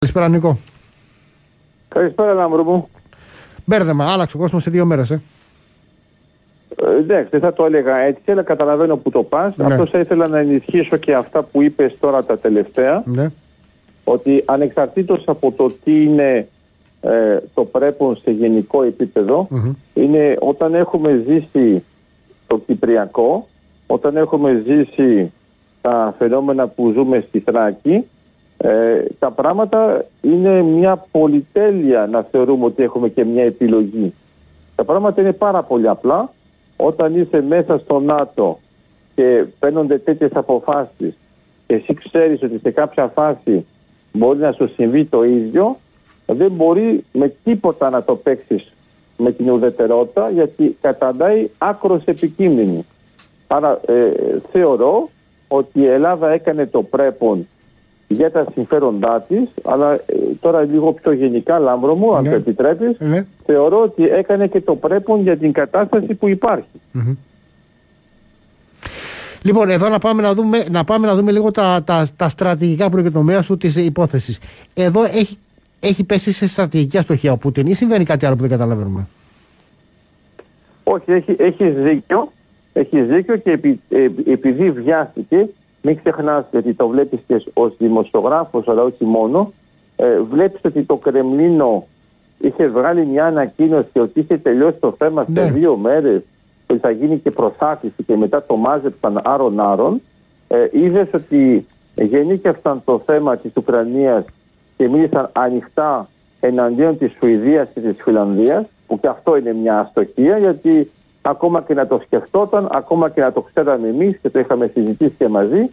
Καλησπέρα, Νίκο. Καλησπέρα, Λάμπρο μου. Μπέρδεμα, άλλαξε ο κόσμος σε δύο μέρες. Ε. Ε, εντάξει, δεν θα το έλεγα έτσι, αλλά καταλαβαίνω που το πας. Ναι. Αυτός θα ήθελα να ενισχύσω και αυτά που είπες τώρα τα τελευταία. Ναι. Ότι ανεξαρτήτως από το τι είναι ε, το πρέπον σε γενικό επίπεδο, Μμμ. είναι όταν έχουμε ζήσει το Κυπριακό, όταν έχουμε ζήσει τα φαινόμενα που ζούμε στη Θράκη, ε, τα πράγματα είναι μια πολυτέλεια να θεωρούμε ότι έχουμε και μια επιλογή. Τα πράγματα είναι πάρα πολύ απλά. Όταν είσαι μέσα στο ΝΑΤΟ και παίρνονται τέτοιες αποφάσεις και εσύ ξέρεις ότι σε κάποια φάση μπορεί να σου συμβεί το ίδιο, δεν μπορεί με τίποτα να το παίξεις με την ουδετερότητα γιατί καταντάει άκρος επικίνδυνη. Άρα ε, θεωρώ ότι η Ελλάδα έκανε το πρέπον για τα συμφέροντά της, αλλά ε, τώρα λίγο πιο γενικά, Λάμπρο μου, αν Ναι. το επιτρέπεις, Ναι. θεωρώ ότι έκανε και το πρέπον για την κατάσταση που υπάρχει. Λοιπόν, εδώ να πάμε να δούμε, να πάμε να δούμε λίγο τα, τα, τα στρατηγικά προαπαιτούμενα της υπόθεσης. Εδώ έχει, έχει πέσει σε στρατηγική αστοχία ο Πούτιν ή συμβαίνει κάτι άλλο που δεν καταλαβαίνουμε; Όχι, έχει, έχεις δίκιο. Έχεις δίκιο και επει- ε, επειδή βιάστηκε, μην ξεχνάς γιατί το βλέπεις και ως δημοσιογράφος αλλά όχι μόνο, ε, βλέπεις ότι το Κρεμλίνο είχε βγάλει μια ανακοίνωση ότι είχε τελειώσει το θέμα σε Ναι. δύο μέρες και ότι θα γίνει και προσάθηση και μετά το μάζεψαν άρον-άρον. Ε, είδες ότι γεννήκευσαν το θέμα της Ουκρανίας και μίλησαν ανοιχτά εναντίον της Σουηδίας και της Φιλανδίας που και αυτό είναι μια αστοχία γιατί ακόμα και να το σκεφτόταν, ακόμα και να το ξέραμε εμείς και το είχαμε συζητήσει και μαζί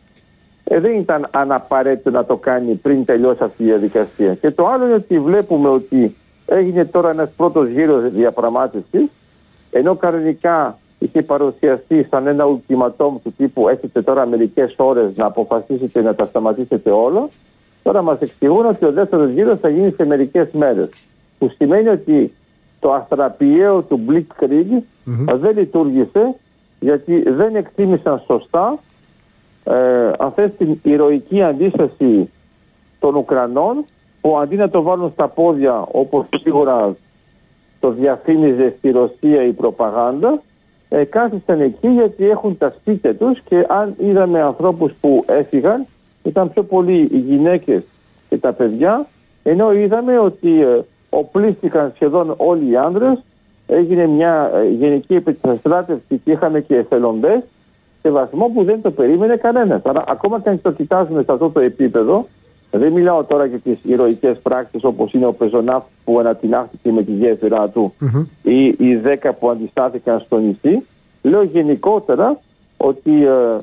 ε, δεν ήταν αναπαραίτητο να το κάνει πριν τελειώσει αυτή η διαδικασία. Και το άλλο είναι ότι βλέπουμε ότι έγινε τώρα ένας πρώτος γύρος διαπραγμάτευσης ενώ κανονικά είχε παρουσιαστεί σαν ένα ουλτιματόμ του τύπου έχετε τώρα μερικές ώρες να αποφασίσετε να τα σταματήσετε όλα τώρα μας εξηγούν ότι ο δεύτερος γύρος θα γίνει σε μερικές μέρες που σημαίνει ότι το αστραπιαίο του Blitzkrieg δεν λειτουργήσε γιατί δεν εκτίμησαν σωστά ε, αν θες, την ηρωική αντίσταση των Ουκρανών που αντί να το βάλουν στα πόδια όπως σίγουρα το διαφήμιζε στη Ρωσία η προπαγάνδα ε, κάθισαν εκεί γιατί έχουν τα σπίτια τους και αν είδαμε ανθρώπους που έφυγαν ήταν πιο πολύ οι γυναίκες και τα παιδιά ενώ είδαμε ότι ε, οπλίστηκαν σχεδόν όλοι οι άνδρες έγινε μια ε, γενική επιστράτευση και είχαμε και εθελοντές σε βαθμό που δεν το περίμενε κανένας. Άρα ακόμα και αν το κοιτάζουμε σε αυτό το επίπεδο δεν μιλάω τώρα για τις ηρωικές πράξεις όπως είναι ο Πεζονάφ που ανατινάχθηκε με τη γέφυρα του ή οι 10 που αντιστάθηκαν στο νησί. Λέω γενικότερα ότι ε,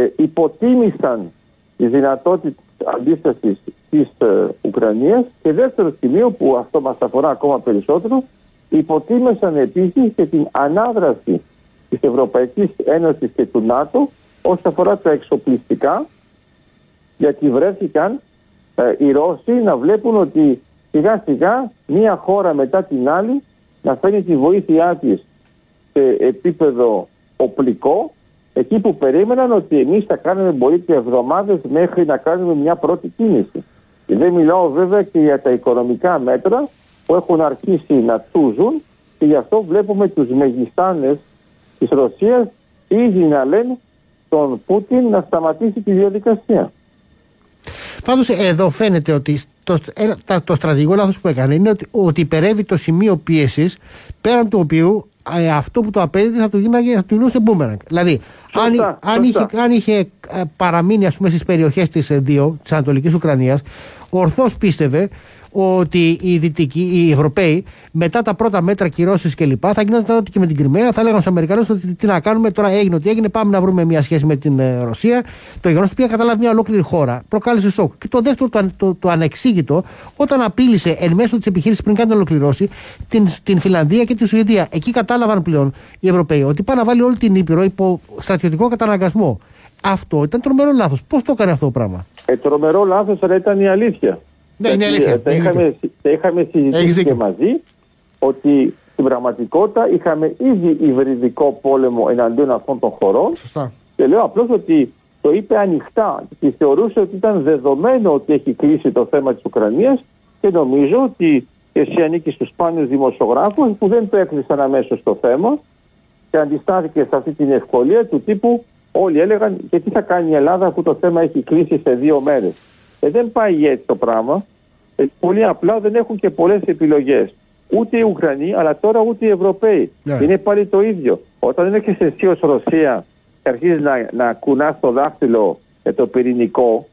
ε, υποτίμησαν τη δυνατότητα αντίστασης της ε, Ουκρανίας και δεύτερο σημείο που αυτό μας αφορά ακόμα περισσότερο υποτίμησαν επίσης και την ανάδραση της Ευρωπαϊκής Ένωσης και του ΝΑΤΟ όσον αφορά τα εξοπλιστικά γιατί βρέθηκαν ε, οι Ρώσοι να βλέπουν ότι σιγά σιγά μία χώρα μετά την άλλη να φέρνει τη βοήθειά της σε επίπεδο οπλικό εκεί που περίμεναν ότι εμείς θα κάνουμε μπορεί και εβδομάδες μέχρι να κάνουμε μια πρώτη κίνηση. Και δεν μιλάω βέβαια και για τα οικονομικά μέτρα που έχουν αρχίσει να τούζουν και γι' αυτό βλέπουμε τους μεγιστάνες της Ρωσίας ήδη να λένε τον Πούτιν να σταματήσει τη διαδικασία. Πάντως εδώ φαίνεται ότι το, ένα- τα- το στρατηγικό λάθος που έκανε είναι ότι, ότι υπερεύει το σημείο πίεσης πέραν του οποίου ε, αυτό που το απέδιδε θα του γίναγε θα του γινούσε μπούμεραγκ. Δηλαδή, αν, Σωστά, αν σωστά. είχε, αν είχε ε, παραμείνει ας πούμε, στις περιοχές της ε, δύο, της Ανατολικής Ουκρανίας, ορθώς πίστευε ότι οι δυτικοί, οι Ευρωπαίοι, μετά τα πρώτα μέτρα κυρώσεις κλπ., θα γινόταν ό,τι και με την Κρυμαία, θα λέγανε στους Αμερικανούς ότι τι να κάνουμε, τώρα έγινε ό,τι έγινε, πάμε να βρούμε μια σχέση με την ε, Ρωσία. Το γεγονός ότι πήγα καταλάβει μια ολόκληρη χώρα προκάλεσε σοκ. Και το δεύτερο, το, αν- το, το ανεξήγητο, όταν απείλησε εν μέσω της επιχείρησης πριν καν την ολοκληρώσει την, την Φιλανδία και τη Σουηδία. Εκεί κατάλαβαν πλέον οι Ευρωπαίοι ότι πάει να βάλει όλη την Ήπειρο υπό στρατιωτικό καταναγκασμό. Αυτό ήταν τρομερό λάθος. Πώς το έκανε αυτό το πράγμα; Ε, τρομερό λάθος αλλά ήταν η αλήθεια. Ναι, είναι Γιατί, αλήθεια. ε, Τα Έχεις είχαμε, τα είχαμε Έχεις συζητήσει δίκιο. και μαζί ότι στην πραγματικότητα είχαμε ήδη υβριδικό πόλεμο εναντίον αυτών των χωρών Σωστά. και λέω απλώς ότι το το είπε ανοιχτά και θεωρούσε ότι ήταν δεδομένο ότι έχει κλείσει το θέμα της Ουκρανίας και νομίζω ότι εσύ ανήκεις στους σπάνιους δημοσιογράφους που δεν το έκλεισαν αμέσως το θέμα και αντιστάθηκε σε αυτή την ευκολία του τύπου όλοι έλεγαν και τι θα κάνει η Ελλάδα που το θέμα έχει κλείσει σε δύο μέρες; Ε, δεν πάει έτσι το πράγμα. Ε, πολύ απλά δεν έχουν και πολλές επιλογές. Ούτε οι Ουκρανοί, αλλά τώρα ούτε οι Ευρωπαίοι. Ναι. Είναι πάλι το ίδιο. Όταν είναι και εσύ ως Ρωσία και αρχίζεις να, να κουνάς το δάχτυλο για το πυρηνικό,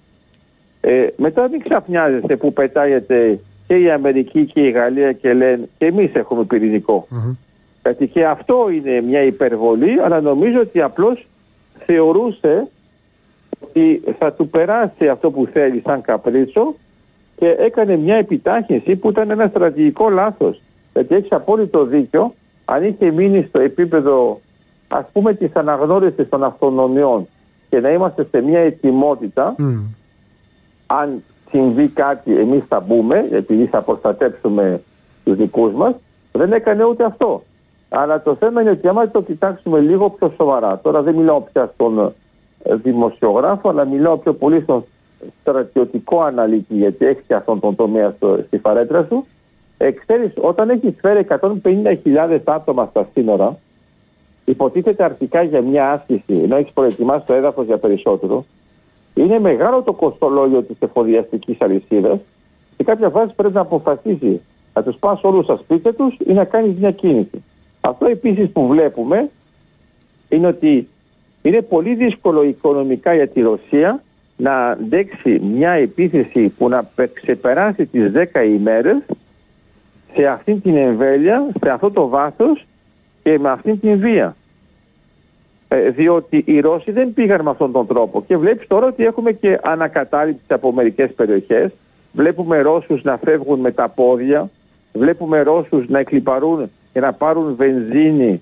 ε, μετά μην ξαφνιάζεσαι που πετάγεται και η Αμερική και η Γαλλία και λένε και εμείς έχουμε πυρηνικό. Mm-hmm. Γιατί και αυτό είναι μια υπερβολή, αλλά νομίζω ότι απλώς θεωρούσε ότι θα του περάσει αυτό που θέλει σαν καπρίτσο και έκανε μια επιτάχυνση που ήταν ένα στρατηγικό λάθος. Γιατί έχεις απόλυτο δίκιο, αν είχε μείνει στο επίπεδο ας πούμε της αναγνώρισης των αυτονομιών και να είμαστε σε μια ετοιμότητα, αν συμβεί κάτι εμείς θα μπούμε, επειδή θα προστατέψουμε τους δικούς μας, δεν έκανε ούτε αυτό. Αλλά το θέμα είναι ότι άμα το κοιτάξουμε λίγο πιο σοβαρά, τώρα δεν μιλάω πια στον ε, δημοσιογράφο, αλλά μιλάω πιο πολύ στον στρατιωτικό αναλύτη, γιατί έχει και αυτόν τον τομέα στο, στη φαρέτρα σου. Ε, όταν έχει φέρει 150.000 άτομα στα σύνορα, υποτίθεται αρχικά για μια άσκηση, ενώ έχεις προετοιμάσει το έδαφος για περισσότερο, είναι μεγάλο το κοστολόγιο της εφοδιαστικής αλυσίδας και κάποια φάση πρέπει να αποφασίσει να τους πας όλους στα σπίτια τους ή να κάνεις μια κίνηση. Αυτό επίσης που βλέπουμε είναι ότι είναι πολύ δύσκολο οικονομικά για τη Ρωσία να αντέξει μια επίθεση που να ξεπεράσει τις 10 ημέρες σε αυτή την εμβέλεια, σε αυτό το βάθος και με αυτή την βία. Ε, διότι οι Ρώσοι δεν πήγαν με αυτόν τον τρόπο. Και βλέπεις τώρα ότι έχουμε και ανακατάληψη από μερικές περιοχές. Βλέπουμε Ρώσους να φεύγουν με τα πόδια. Βλέπουμε Ρώσους να εκλυπαρούν και να πάρουν βενζίνη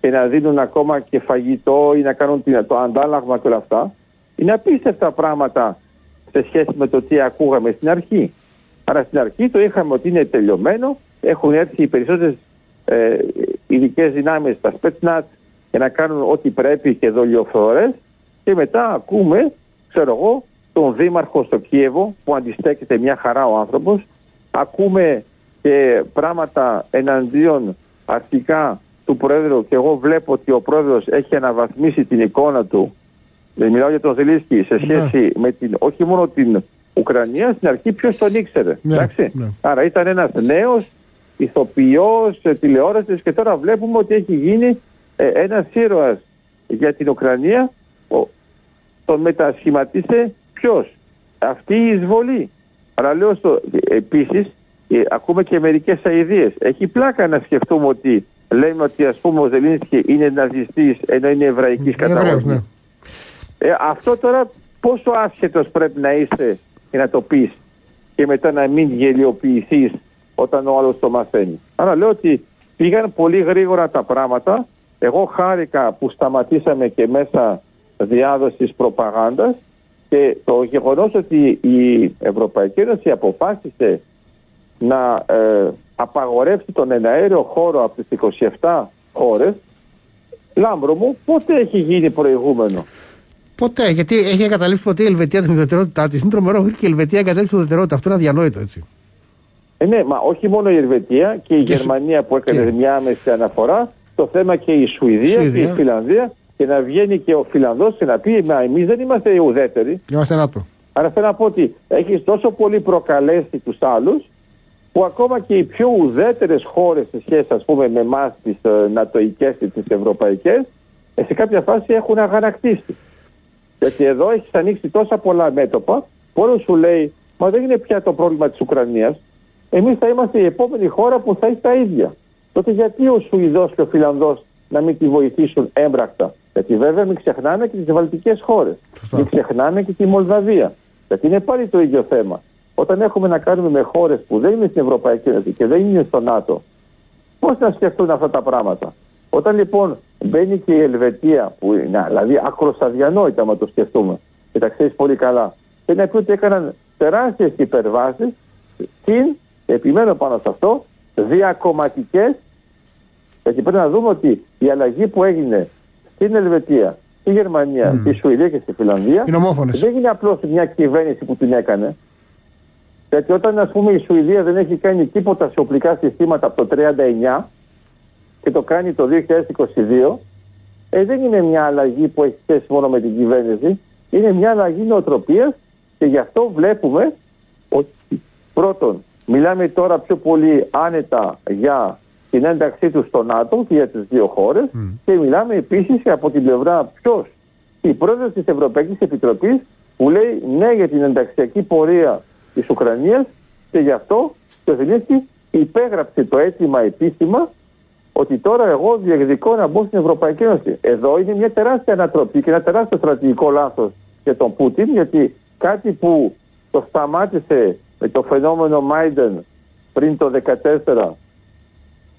και να δίνουν ακόμα και φαγητό ή να κάνουν το αντάλλαγμα και όλα αυτά είναι απίστευτα πράγματα σε σχέση με το τι ακούγαμε στην αρχή. Άρα στην αρχή το είχαμε ότι είναι τελειωμένο, έχουν έρθει οι περισσότερες ε, ειδικές δυνάμεις στα Σπέτσνατ για να κάνουν ό,τι πρέπει και δολιοφορές και μετά ακούμε, ξέρω εγώ, τον Δήμαρχο στο Κίεβο που αντιστέκεται μια χαρά ο άνθρωπος, ακούμε και πράγματα εναντίον αρχικά του Πρόεδρου και εγώ βλέπω ότι ο Πρόεδρος έχει αναβαθμίσει την εικόνα του μιλάω για τον Ζελίσκι σε ναι. σχέση με την, όχι μόνο την Ουκρανία, στην αρχή ποιος τον ήξερε. Ναι, εντάξει. Ναι. Άρα ήταν ένας νέος ηθοποιός τηλεόρασης και τώρα βλέπουμε ότι έχει γίνει ε, ένας ήρωας για την Ουκρανία. Ο, τον μετασχηματίσε ποιος, αυτή η εισβολή. Άρα λέω στο, επίσης ε, ακούμε και μερικές αειδίε. Έχει πλάκα να σκεφτούμε ότι λέμε ότι ας πούμε ο Ζελίνσκι είναι ναζιστής ενώ είναι εβραϊκής καταγωγής. Ε, αυτό τώρα πόσο άσχετος πρέπει να είσαι και να το πεις και μετά να μην γελιοποιηθείς όταν ο άλλος το μαθαίνει. Άρα λέω ότι πήγαν πολύ γρήγορα τα πράγματα. Εγώ χάρηκα που σταματήσαμε και μέσα διάδοσης προπαγάνδας και το γεγονός ότι η Ευρωπαϊκή Ένωση αποφάσισε να ε, απαγορεύσει τον εναέριο χώρο από τις 27 χώρες Λάμπρο μου, πότε έχει γίνει προηγούμενο; Ποτέ, γιατί έχει εγκαταλείψει ποτέ η Ελβετία την ουδετερότητά της. Είναι τρομερό και η Ελβετία εγκαταλείψει την ουδετερότητα. Αυτό είναι αδιανόητο έτσι. Ε, ναι, μα όχι μόνο η Ελβετία και η Γερμανία που έκανε και... μια άμεση αναφορά, το θέμα και η Σουηδία, Σουηδία. και η Φινλανδία και να βγαίνει και ο Φινλανδός και να πει Μα εμείς δεν είμαστε οι ουδέτεροι. Είμαστε ΝΑΤΟ. Άρα θέλω να πω ότι έχεις τόσο πολύ προκαλέσει τους άλλους που ακόμα και οι πιο ουδέτερες χώρες σε σχέση ας πούμε με εμάς τις ε, νατοικέ και τις ευρωπαϊκές ε, σε κάποια φάση έχουν αγανακτήσει. Γιατί εδώ έχεις ανοίξει τόσα πολλά μέτωπα που όλος σου λέει, Μα δεν είναι πια το πρόβλημα της Ουκρανίας. Εμείς θα είμαστε η επόμενη χώρα που θα έχει τα ίδια. Τότε γιατί ο Σουηδός και ο Φιλανδός να μην τη βοηθήσουν έμπρακτα; Γιατί βέβαια μην ξεχνάμε και τις βαλτικές χώρες. Μην ξεχνάμε και τη Μολδαβία. Γιατί είναι πάλι το ίδιο θέμα. Όταν έχουμε να κάνουμε με χώρες που δεν είναι στην Ευρωπαϊκή Ένωση και δεν είναι στο ΝΑΤΟ, πώς να σκεφτούν αυτά τα πράγματα; Όταν λοιπόν μπαίνει και η Ελβετία, που είναι δηλαδή άκρο αδιανόητα, μα το σκεφτούμε, και τα ξέρεις πολύ καλά, και να πει ότι έκαναν τεράστιες υπερβάσεις στην, επιμένω πάνω σε αυτό, διακομματικές, γιατί πρέπει να δούμε ότι η αλλαγή που έγινε στην Ελβετία στη Γερμανία, mm. στη Σουηδία και στη Φιλανδία, δεν είναι απλώς μια κυβέρνηση που την έκανε. Γιατί όταν ας πούμε η Σουηδία δεν έχει κάνει τίποτα σε οπλικά συστήματα από το 1939 και το κάνει το 2022, ε, δεν είναι μια αλλαγή που έχει θέσει μόνο με την κυβέρνηση, είναι μια αλλαγή νοοτροπίας και γι' αυτό βλέπουμε ότι πρώτον μιλάμε τώρα πιο πολύ άνετα για την ένταξή τους στο ΝΑΤΟ και για τις δύο χώρες και μιλάμε επίσης από την πλευρά ποιος. Η πρόεδρος της Ευρωπαϊκής Επιτροπής που λέει ναι για την ενταξιακή πορεία της Ουκρανίας και γι' αυτό το Ζελίνσκι υπέγραψε το αίτημα επίσημα ότι τώρα εγώ διεκδικώ να μπω στην Ευρωπαϊκή Ένωση. Εδώ είναι μια τεράστια ανατροπή και ένα τεράστιο στρατηγικό λάθος για τον Πούτιν γιατί κάτι που το σταμάτησε με το φαινόμενο Μάιντεν πριν το 2014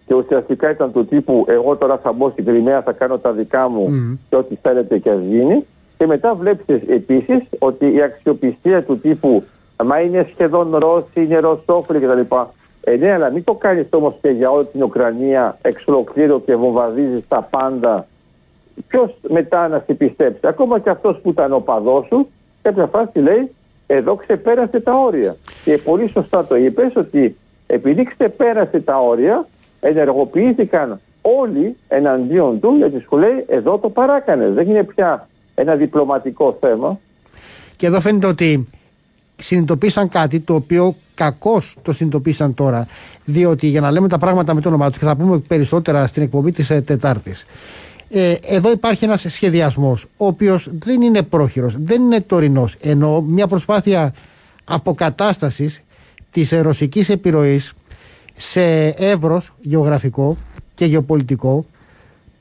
και ουσιαστικά ήταν του τύπου εγώ τώρα θα μπω στην Κρυμαία, θα κάνω τα δικά μου mm. και ό,τι θέλετε και ας γίνει. Και μετά βλέπεις επίσης ότι η αξιοπιστία του τύπου μα είναι σχεδόν Ρώσοι, είναι Ρωσόφιλοι κτλ. Ε, ναι, αλλά μην το κάνεις όμως και για όλη την Ουκρανία εξ ολοκλήρου και βομβαδίζεις τα πάντα. Ποιος μετά να σε πιστέψει, ακόμα και αυτός που ήταν ο παδός σου, κάποια φάση λέει εδώ ξεπέρασε τα όρια. Και πολύ σωστά το είπες ότι επειδή ξεπέρασε τα όρια, ενεργοποιήθηκαν όλοι εναντίον του γιατί σου λέει εδώ το παράκανε. Δεν είναι πια ένα διπλωματικό θέμα. Και εδώ φαίνεται ότι συνειδητοποίησαν κάτι το οποίο κακώς το συνειδητοποίησαν τώρα. Διότι για να λέμε τα πράγματα με το όνομά τους και θα πούμε περισσότερα στην εκπομπή της ε, Τετάρτης. Ε, εδώ υπάρχει ένας σχεδιασμός ο οποίος δεν είναι πρόχειρος, δεν είναι τωρινός ενώ μια προσπάθεια αποκατάστασης της ρωσικής επιρροής σε εύρος γεωγραφικό και γεωπολιτικό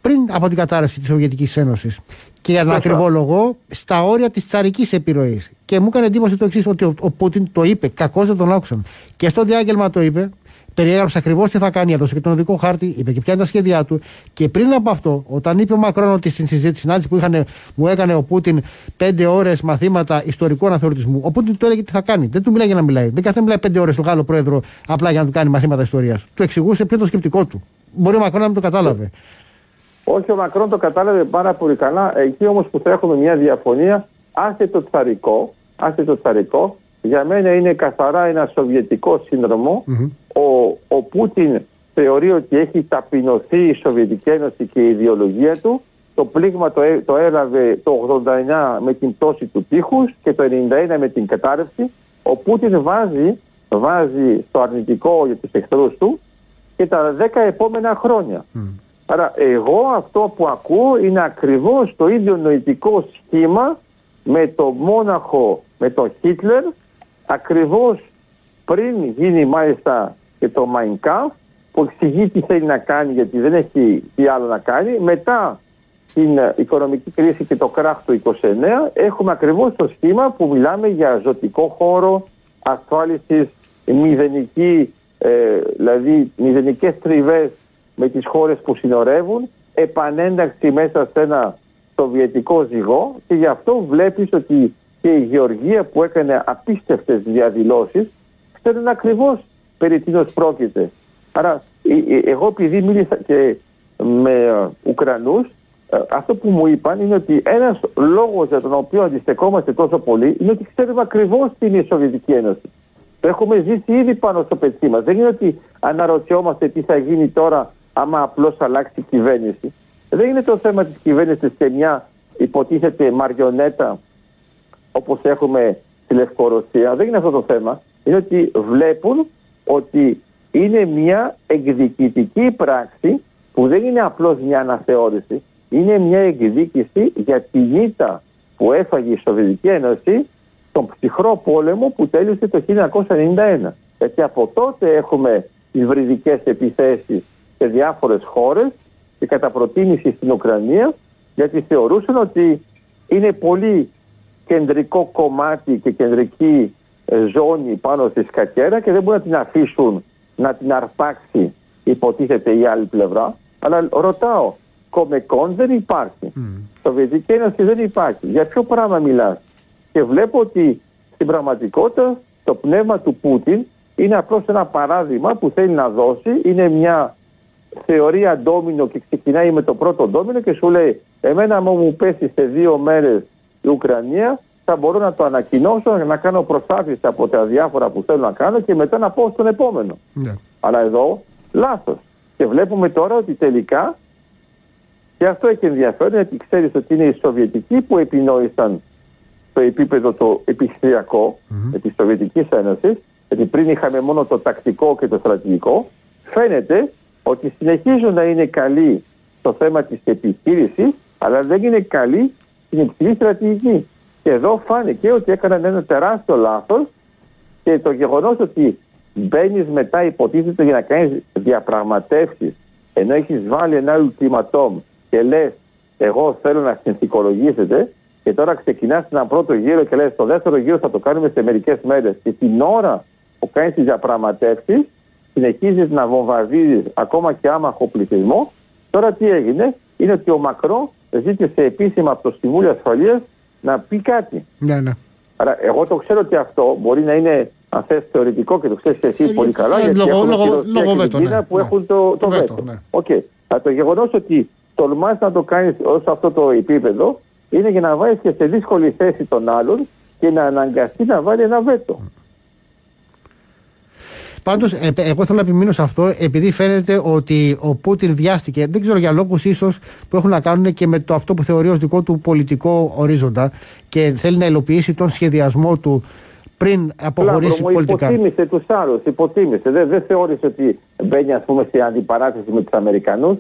πριν από την κατάρρευση της Σοβιετικής Ένωσης και για τον ακριβό λόγο στα όρια της τσαρικής επιρροής και μου έκανε εντύπωση το εξής ότι ο, ο Πούτιν το είπε, κακώς δεν τον άκουσαν και στο διάγγελμα το είπε περιέγραψε ακριβώς τι θα κάνει, έδωσε και τον οδικό χάρτη, είπε και ποια είναι τα σχέδιά του. Και πριν από αυτό, όταν είπε ο Μακρόν ότι στην συζήτηση, συνάντηση που είχαν, μου έκανε ο Πούτιν πέντε ώρες μαθήματα ιστορικού αναθεωρητισμού, ο Πούτιν του έλεγε τι θα κάνει. Δεν του μιλάει για να μιλάει. Δεν καθένα μιλάει πέντε ώρες στον Γάλλο πρόεδρο απλά για να του κάνει μαθήματα ιστορίας. Του εξηγούσε ποιο είναι το σκεπτικό του. Μπορεί ο Μακρόν να μην το κατάλαβε. Όχι, ο Μακρόν το κατάλαβε πάρα πολύ καλά. Εκεί όμως που θα έχουμε μια διαφωνία, άσε το τσαρικό, άσε το τσαρικό, για μένα είναι καθαρά ένα σοβιετικό Ο, ο Πούτιν θεωρεί ότι έχει ταπεινωθεί η Σοβιετική Ένωση και η ιδεολογία του. Το πλήγμα το, το έλαβε το 89 με την πτώση του τείχους και το 91 με την κατάρρευση. Ο Πούτιν βάζει, βάζει στο αρνητικό για τους εχθρούς του και τα 10 επόμενα χρόνια. Άρα εγώ αυτό που ακούω είναι ακριβώς το ίδιο νοητικό σχήμα με το μόναχο, με τον Χίτλερ ακριβώς πριν γίνει μάλιστα και το Mein Kampf που εξηγεί τι θέλει να κάνει γιατί δεν έχει τι άλλο να κάνει. Μετά την οικονομική κρίση και το κράχ του 29 έχουμε ακριβώς το σχήμα που μιλάμε για ζωτικό χώρο ασφάλισης μηδενική, ε, δηλαδή μηδενικές τριβές με τις χώρες που συνορεύουν, επανένταξη μέσα σε ένα σοβιετικό ζυγό και γι' αυτό βλέπεις ότι και η Γεωργία που έκανε απίστευτες διαδηλώσεις ξέρουν ακριβώς περί τίνος πρόκειται. Άρα εγώ επειδή μίλησα και με ε, Ουκρανούς ε, αυτό που μου είπαν είναι ότι ένας λόγος για τον οποίο αντιστεκόμαστε τόσο πολύ είναι ότι ξέρουμε ακριβώς τι είναι η Σοβιετική Ένωση. Το έχουμε ζήσει ήδη πάνω στο πετσί μας. Δεν είναι ότι αναρωτιόμαστε τι θα γίνει τώρα άμα απλώς αλλάξει η κυβέρνηση. Δεν είναι το θέμα της κυβέρνησης και μια υποτίθεται μαριονέτα όπως έχουμε στη Λευκορωσία, δεν είναι αυτό το θέμα. Είναι ότι βλέπουν ότι είναι μια εκδικητική πράξη που δεν είναι απλώς μια αναθεώρηση, είναι μια εκδίκηση για τη ήττα που έφαγε η Σοβιετική Ένωση στον ψυχρό πόλεμο που τέλειωσε το 1991. Γιατί από τότε έχουμε τις βρυδικές επιθέσεις σε διάφορες χώρες και κατά προτίμηση στην Ουκρανία γιατί θεωρούσαν ότι είναι πολύ κεντρικό κομμάτι και κεντρική ε, ζώνη πάνω στη σκακέρα και δεν μπορούν να την αφήσουν να την αρπάξει υποτίθεται η άλλη πλευρά. Αλλά ρωτάω, κομεκόν δεν υπάρχει. Mm. Σοβιετική Ένωση δεν υπάρχει. Για ποιο πράγμα μιλάς; Και βλέπω ότι στην πραγματικότητα το πνεύμα του Πούτιν είναι απλώς ένα παράδειγμα που θέλει να δώσει. Είναι μια θεωρία ντόμινο και ξεκινάει με το πρώτο ντόμινο και σου λέει Εμένα μου μου πέσει σε δύο μέρες η Ουκρανία, θα μπορώ να το ανακοινώσω, να κάνω προσπάθειες από τα διάφορα που θέλω να κάνω και μετά να πω στον επόμενο. Ναι. Αλλά εδώ λάθος. Και βλέπουμε τώρα ότι τελικά και αυτό έχει ενδιαφέρον γιατί ξέρεις ότι είναι οι Σοβιετικοί που επινόησαν το επίπεδο το επιχειρησιακό mm-hmm. της Σοβιετικής Ένωσης γιατί πριν είχαμε μόνο το τακτικό και το στρατηγικό φαίνεται ότι συνεχίζουν να είναι καλοί στο θέμα της επιχείρησης αλλά δεν είναι καλοί στην υψηλή στρατηγική. Και εδώ φάνηκε ότι έκαναν ένα τεράστιο λάθος και το γεγονός ότι μπαίνεις μετά υποτίθεται για να κάνεις διαπραγματεύσεις ενώ έχεις βάλει ένα ultimatum και λες, εγώ θέλω να συνθηκολογήσετε, και τώρα ξεκινάς ένα πρώτο γύρο και λες, το δεύτερο γύρο θα το κάνουμε σε μερικές μέρες. Και την ώρα που κάνεις τις διαπραγματεύσεις, συνεχίζεις να βομβαρδίζεις ακόμα και άμαχο πληθυσμό. Τώρα τι έγινε, είναι ότι ο Μακρό ζήτησε επίσημα από το Συμβούλιο Ασφαλείας να πει κάτι. Ναι, ναι. Άρα, εγώ το ξέρω ότι αυτό μπορεί να είναι αν θες θεωρητικό και το ξέρεις εσύ ε, πολύ καλά, ε, γιατί λόγω, έχουν λόγω, λόγω βέτο, ναι, που ναι. έχουν το, το, βέτο. βέτο. Ναι. Okay. Αλλά το γεγονός ότι τολμάς να το κάνεις ως αυτό το επίπεδο είναι για να βάλεις και σε δύσκολη θέση τον άλλον και να αναγκαστεί να βάλει ένα βέτο. Πάντως, ε, εγώ θέλω να επιμείνω σε αυτό, επειδή φαίνεται ότι ο Πούτιν βιάστηκε, δεν ξέρω για λόγους ίσως που έχουν να κάνουν και με το αυτό που θεωρεί ως δικό του πολιτικό ορίζοντα και θέλει να υλοποιήσει τον σχεδιασμό του πριν αποχωρήσει Λάμπρο, πολιτικά. Υποτίμησε τους άλλους, υποτίμησε. Δεν, δεν θεώρησε ότι μπαίνει, ας πούμε, σε αντιπαράθεση με τους Αμερικανούς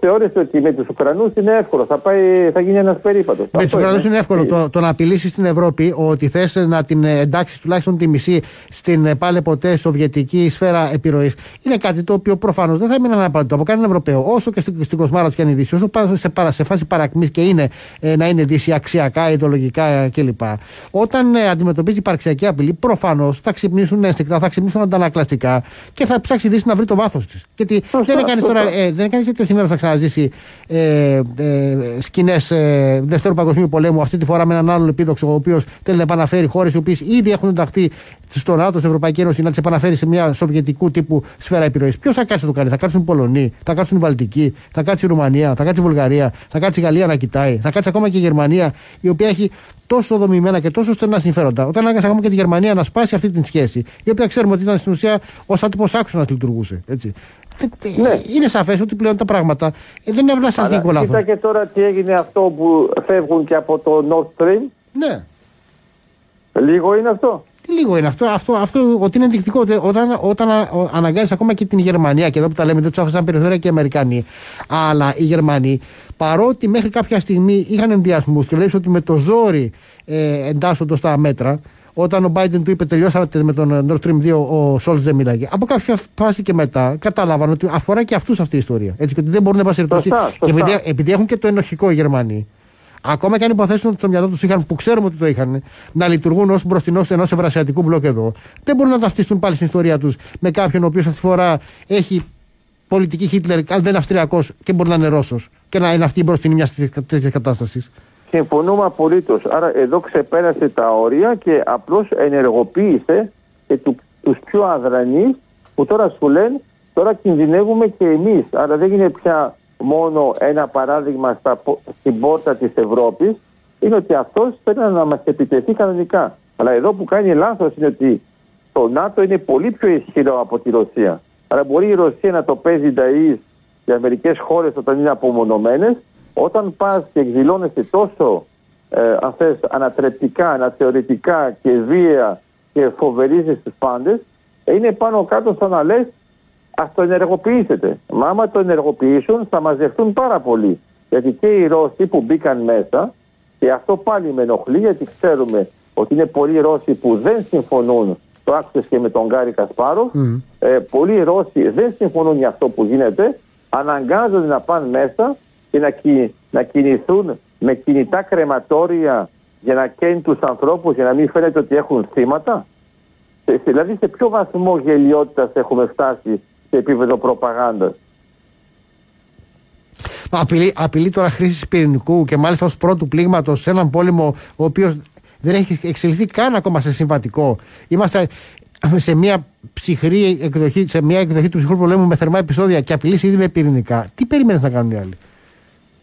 θεώρησε ότι με τους Ουκρανούς είναι εύκολο. Θα, πάει, θα γίνει ένας περίπατος. Με τους Ουκρανούς είναι εύκολο. Το, το να απειλήσεις στην Ευρώπη ότι θες να την εντάξει τουλάχιστον τη μισή στην ε, πάλι ποτέ σοβιετική σφαίρα επιρροής είναι κάτι το οποίο προφανώς δεν θα έμεινε αναπαντητό από κανέναν Ευρωπαίο. Όσο και στην, στην κοσμάρα του και αν είναι όσο πάνε σε, σε φάση παρακμής και είναι ε, να είναι αξιακά, ιδεολογικά κλπ. Όταν ε, αντιμετωπίζει υπαρξιακή απειλή, προφανώς θα ξυπνήσουν ένστικτα, θα ξυπνήσουν αντανακλαστικά και θα ψάξει δύση να βρει το βάθος της. Γιατί δεν έκανε τώρα, ε, δεν έκανε τέτοιο σήμερα να ζήσει ε, ε, σκηνές ε, Δευτέρου Παγκοσμίου Πολέμου, αυτή τη φορά με έναν άλλον επίδοξο, ο οποίος θέλει να επαναφέρει χώρες οι οποίες ήδη έχουν ενταχθεί στο ΝΑΤΟ, στην Ευρωπαϊκή Ένωση, να τις επαναφέρει σε μια σοβιετικού τύπου σφαίρα επιρροής. Ποιος θα κάτσει να το κάνει, θα κάτσουν οι Πολωνοί, θα κάτσουν οι Βαλτικοί, θα κάτσει η Ρουμανία, θα κάτσει η Βουλγαρία, θα κάτσει η Γαλλία να κοιτάει, θα κάτσει ακόμα και η Γερμανία, η οποία έχει τόσο δομημένα και τόσο στενά συμφέροντα. Όταν ανάγκασε ακόμα και τη Γερμανία να σπάσει αυτή την σχέση, η οποία ξέρουμε ότι ήταν στην ουσία ως άτυπος άξονας λειτουργούσε. Έτσι. Ναι. Είναι σαφές ότι πλέον τα πράγματα ε, δεν είναι απλά στρατηγικό λάθος. Κοίτα και τώρα τι έγινε αυτό που φεύγουν και από το Nord Stream. Ναι. Λίγο είναι αυτό; Τι λίγο είναι αυτό, αυτό, αυτό ότι είναι ενδεικτικό ότι όταν, όταν αναγκάζεις ακόμα και την Γερμανία, και εδώ που τα λέμε δεν τους άφησαν περιθώρια και οι Αμερικανοί, αλλά οι Γερμανοί, παρότι μέχρι κάποια στιγμή είχαν ενδιασμούς και λέει ότι με το ζόρι ε, εντάσσονται στα μέτρα, όταν ο Biden του είπε τελειώσατε με τον Nord Stream 2, ο Σολτς δεν μιλάγε. Από κάποια φάση και μετά κατάλαβαν ότι αφορά και αυτούς αυτή η ιστορία. Έτσι και ότι δεν μπορούν να πάνε Και επειδή, επειδή έχουν και το ενοχικό οι Γερμανοί, ακόμα και αν υποθέσουν ότι στο μυαλό τους είχαν, που ξέρουμε ότι το είχαν, να λειτουργούν ως μπροστινός ενός ευρασιατικού μπλοκ εδώ, δεν μπορούν να ταυτιστούν πάλι στην ιστορία τους με κάποιον ο οποίος αυτή τη φορά έχει πολιτική Χίτλερ, αν δεν είναι Αυστριακός και μπορεί να είναι Ρώσος και να είναι αυτή η μπροστινή μιας τέτοιας κατάστασης. Συμφωνούμε απολύτως. Άρα εδώ ξεπέρασε τα όρια και απλώς ενεργοποίησε και του, τους πιο αδρανείς που τώρα σου λένε τώρα κινδυνεύουμε και εμείς. Άρα δεν είναι πια μόνο ένα παράδειγμα στα, στην πόρτα της Ευρώπης είναι ότι αυτός πρέπει να μας επιτεθεί κανονικά. Αλλά εδώ που κάνει λάθος είναι ότι το ΝΑΤΟ είναι πολύ πιο ισχυρό από τη Ρωσία. Άρα μπορεί η Ρωσία να το παίζει ταΐς για μερικές χώρες όταν είναι απομονωμένες όταν πας και εκδηλώνεσαι τόσο ε, αν θες, ανατρεπτικά, αναθεωρητικά και βία και φοβερίζεις τους πάντες, είναι πάνω κάτω σαν να λες ας το ενεργοποιήσετε. Μα άμα το ενεργοποιήσουν θα μαζευτούν πάρα πολύ. Γιατί και οι Ρώσοι που μπήκαν μέσα, και αυτό πάλι με ενοχλεί γιατί ξέρουμε ότι είναι πολλοί Ρώσοι που δεν συμφωνούν το άκουσες και με τον Γκάρι Κασπάρο. Mm. Ε, πολλοί Ρώσοι δεν συμφωνούν για αυτό που γίνεται, αναγκάζονται να πάνε μέσα και να, να κινηθούν με κινητά κρεματόρια για να καίνουν τους ανθρώπους για να μην φαίνεται ότι έχουν θύματα. Δηλαδή σε ποιο βαθμό γελιότητας έχουμε φτάσει σε επίπεδο προπαγάνδας; Απειλεί, απειλεί τώρα χρήσης πυρηνικού και μάλιστα ως πρώτου πλήγματος σε έναν πόλεμο ο οποίος δεν έχει εξελιχθεί καν ακόμα σε συμβατικό. Είμαστε σε μια ψυχρή εκδοχή, σε μια εκδοχή του ψυχρού πολέμου με θερμά επεισόδια και απειλήσει ήδη με πυρηνικά. Τι περιμένεις να κάνουν οι άλλοι;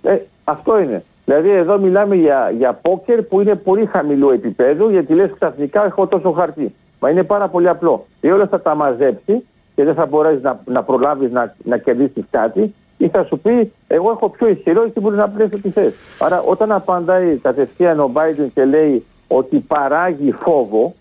Ε, Αυτό είναι. Δηλαδή εδώ μιλάμε για, για πόκερ που είναι πολύ χαμηλού επίπεδου γιατί λες ξαφνικά έχω τόσο χαρτί. Μα είναι πάρα πολύ απλό. Ή όλα θα τα μαζέψει και δεν θα μπορέσεις να, να προλάβεις να, να κερδίσεις κάτι ή θα σου πει εγώ έχω πιο ισχυρό και μπορείς να πλέσει τι θες. Άρα όταν απαντάει κατευθείαν ο Biden και λέει ότι παράγει φόβο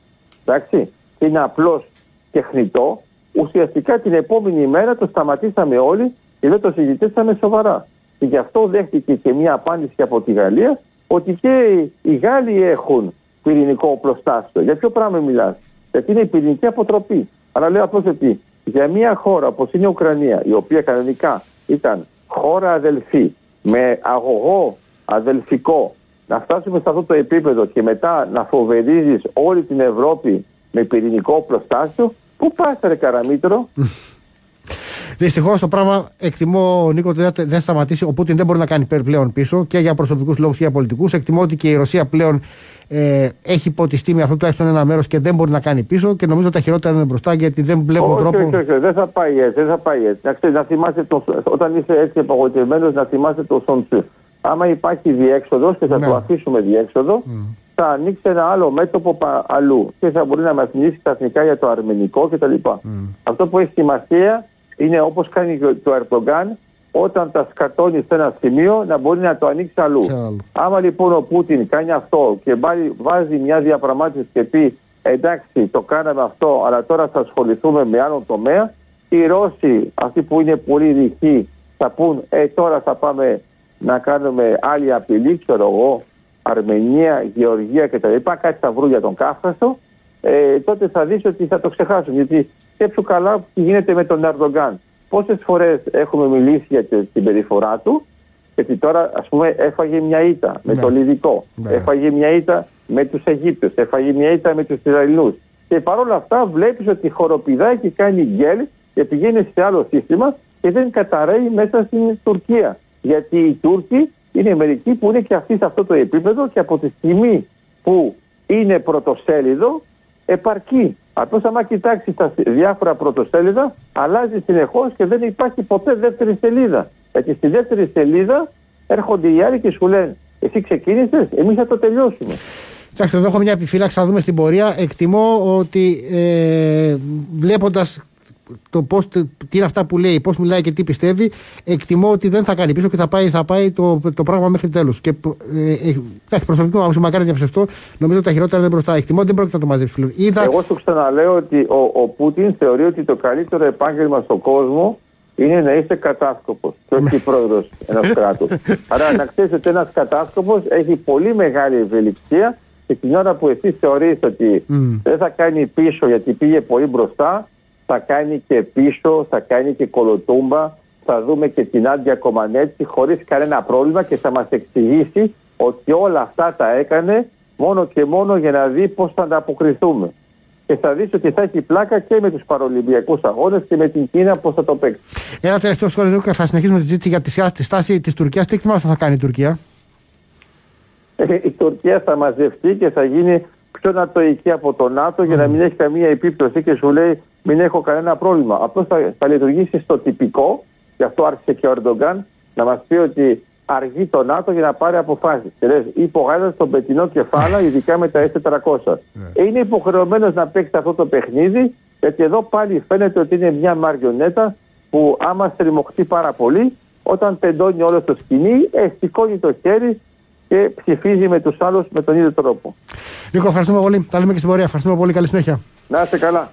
εντάξει, και είναι απλώς τεχνητό ουσιαστικά την επόμενη μέρα το σταματήσαμε όλοι και δεν το συζητήσαμε σοβαρά. Και γι' αυτό δέχτηκε και μια απάντηση από τη Γαλλία ότι και οι Γάλλοι έχουν πυρηνικό οπλοστάσιο. Για ποιο πράγμα μιλάς, Γιατί είναι η πυρηνική αποτροπή. Αλλά λέω απλώς ότι για μια χώρα όπως είναι η Ουκρανία, η οποία κανονικά ήταν χώρα αδελφή, με αγωγό αδελφικό, να φτάσουμε σε αυτό το επίπεδο και μετά να φοβερίζεις όλη την Ευρώπη με πυρηνικό οπλοστάσιο, πού πας, Ρε Καραμίτρο; Δυστυχώς το πράγμα εκτιμώ, Νίκο, ότι δεν θα σταματήσει. Ο Πούτιν δεν μπορεί να κάνει πλέον πίσω και για προσωπικούς λόγους και για πολιτικούς. Εκτιμώ ότι και η Ρωσία πλέον ε, έχει υποτιστεί με αυτό τουλάχιστον ένα μέρος και δεν μπορεί να κάνει πίσω και νομίζω ότι τα χειρότερα είναι μπροστά γιατί δεν βλέπω όχι, τρόπο. Όχι, όχι, δεν θα πάει έτσι. Δεν θα πάει έτσι. Να, ξέρεις, να θυμάσαι το, όταν είσαι έτσι απογοητευμένος, να θυμάσαι το Σοντσού. Άμα υπάρχει διέξοδος και θα ναι. το αφήσουμε διέξοδο, mm. θα ανοίξει ένα άλλο μέτωπο αλλού και θα μπορεί να μας μιλήσει ξαφνικά για το αρμενικό κτλ. Mm. Αυτό που έχει σημασία είναι όπως κάνει και ο Ερντογκάν, όταν τα σκατώνει σε ένα σημείο να μπορεί να το ανοίξει αλλού. Άμα λοιπόν ο Πούτιν κάνει αυτό και βάζει μια διαπραγμάτευση και πει εντάξει το κάναμε αυτό αλλά τώρα θα ασχοληθούμε με άλλο τομέα οι Ρώσοι αυτοί που είναι πολύ ρηχοί θα πούν ε τώρα θα πάμε να κάνουμε άλλη απειλή ξέρω εγώ Αρμενία, Γεωργία κτλ. Κάτι θα βρουν για τον Κάφκασο ε, τότε θα δεις ότι θα το ξεχάσουν γιατί σκέψου καλά τι γίνεται με τον Ερντογκάν πόσες φορές έχουμε μιλήσει για την περιφορά του γιατί τώρα ας πούμε έφαγε μια ήττα με ναι. το Λιδικό, ναι. έφαγε μια ήττα με τους Αιγύπτους, έφαγε μια ήττα με τους Ισραηλούς και παρόλα αυτά βλέπεις ότι χοροπηδάει και κάνει γκέλ και πηγαίνει σε άλλο σύστημα και δεν καταραίει μέσα στην Τουρκία. Γιατί οι Τούρκοι είναι μερικοί που είναι και αυτοί σε αυτό το επίπεδο και από τη στιγμή που είναι πρωτοσέλιδο επαρκεί. Απλώ, άμα κοιτάξει τα διάφορα πρωτοσέλιδα, αλλάζει συνεχώς και δεν υπάρχει ποτέ δεύτερη σελίδα. Γιατί στη δεύτερη σελίδα έρχονται οι άλλοι και σου λένε: Εσύ ξεκίνησες, εμείς θα το τελειώσουμε. Κοιτάξτε, εδώ έχω μια επιφύλαξη, θα δούμε στην πορεία. Εκτιμώ ότι ε, βλέποντας το πώς, τι είναι αυτά που λέει, πώς μιλάει και τι πιστεύει, εκτιμώ ότι δεν θα κάνει πίσω και θα πάει, θα πάει το, το πράγμα μέχρι τέλος. Και ε, ε, προσωπικό μου, μακάρι διαψευτώ, νομίζω ότι τα χειρότερα είναι μπροστά. Εκτιμώ ότι δεν πρόκειται να το μαζέψει Είδα... Εγώ σου ξαναλέω ότι ο, ο Πούτιν θεωρεί ότι το καλύτερο επάγγελμα στον κόσμο είναι να είσαι κατάσκοπος και όχι πρόεδρος ενός κράτους. Άρα να ξέρει ότι ένας κατάσκοπος έχει πολύ μεγάλη ευελιξία και την ώρα που εσύ θεωρείς ότι mm. δεν θα κάνει πίσω γιατί πήγε πολύ μπροστά, θα κάνει και πίσω, θα κάνει και κολοτούμπα, θα δούμε και την Άντια Κομανέτσι χωρίς κανένα πρόβλημα και θα μας εξηγήσει ότι όλα αυτά τα έκανε μόνο και μόνο για να δει πώς θα ανταποκριθούμε. Και θα δεις ότι θα έχει πλάκα και με τους παρολυμπιακούς αγώνες και με την Κίνα πώς θα το παίξει. Ένα τελευταίο σχόλιο και θα συνεχίσουμε τη συζήτηση για τη στάση της Τουρκίας. Τι εκτιμάς θα κάνει η Τουρκία; Ε, η Τουρκία θα μαζευτεί και θα γίνει πιο νατοϊκή από το ΝΑΤΟ για να μην έχει καμία επίπτωση και σου λέει μην έχω κανένα πρόβλημα. Απλώς θα, θα λειτουργήσει στο τυπικό, γι' αυτό άρχισε και ο Ερντογκάν να μας πει ότι αργεί το ΝΑΤΟ για να πάρει αποφάσεις. Και λες, υπογράφει στον πετεινό κεφάλα, ειδικά με τα S400. Ναι. Είναι υποχρεωμένος να παίξει αυτό το παιχνίδι, γιατί εδώ πάλι φαίνεται ότι είναι μια μαριονέτα που άμα στριμωχτεί πάρα πολύ, όταν τεντώνει όλο το σκηνή, ε, σηκώνει το χέρι και ψηφίζει με τους άλλους με τον ίδιο τρόπο. Νίκο, ευχαριστούμε πολύ. Τα λέμε και στην πορεία. Ευχαριστούμε πολύ. Καλή συνέχεια. Να είστε καλά.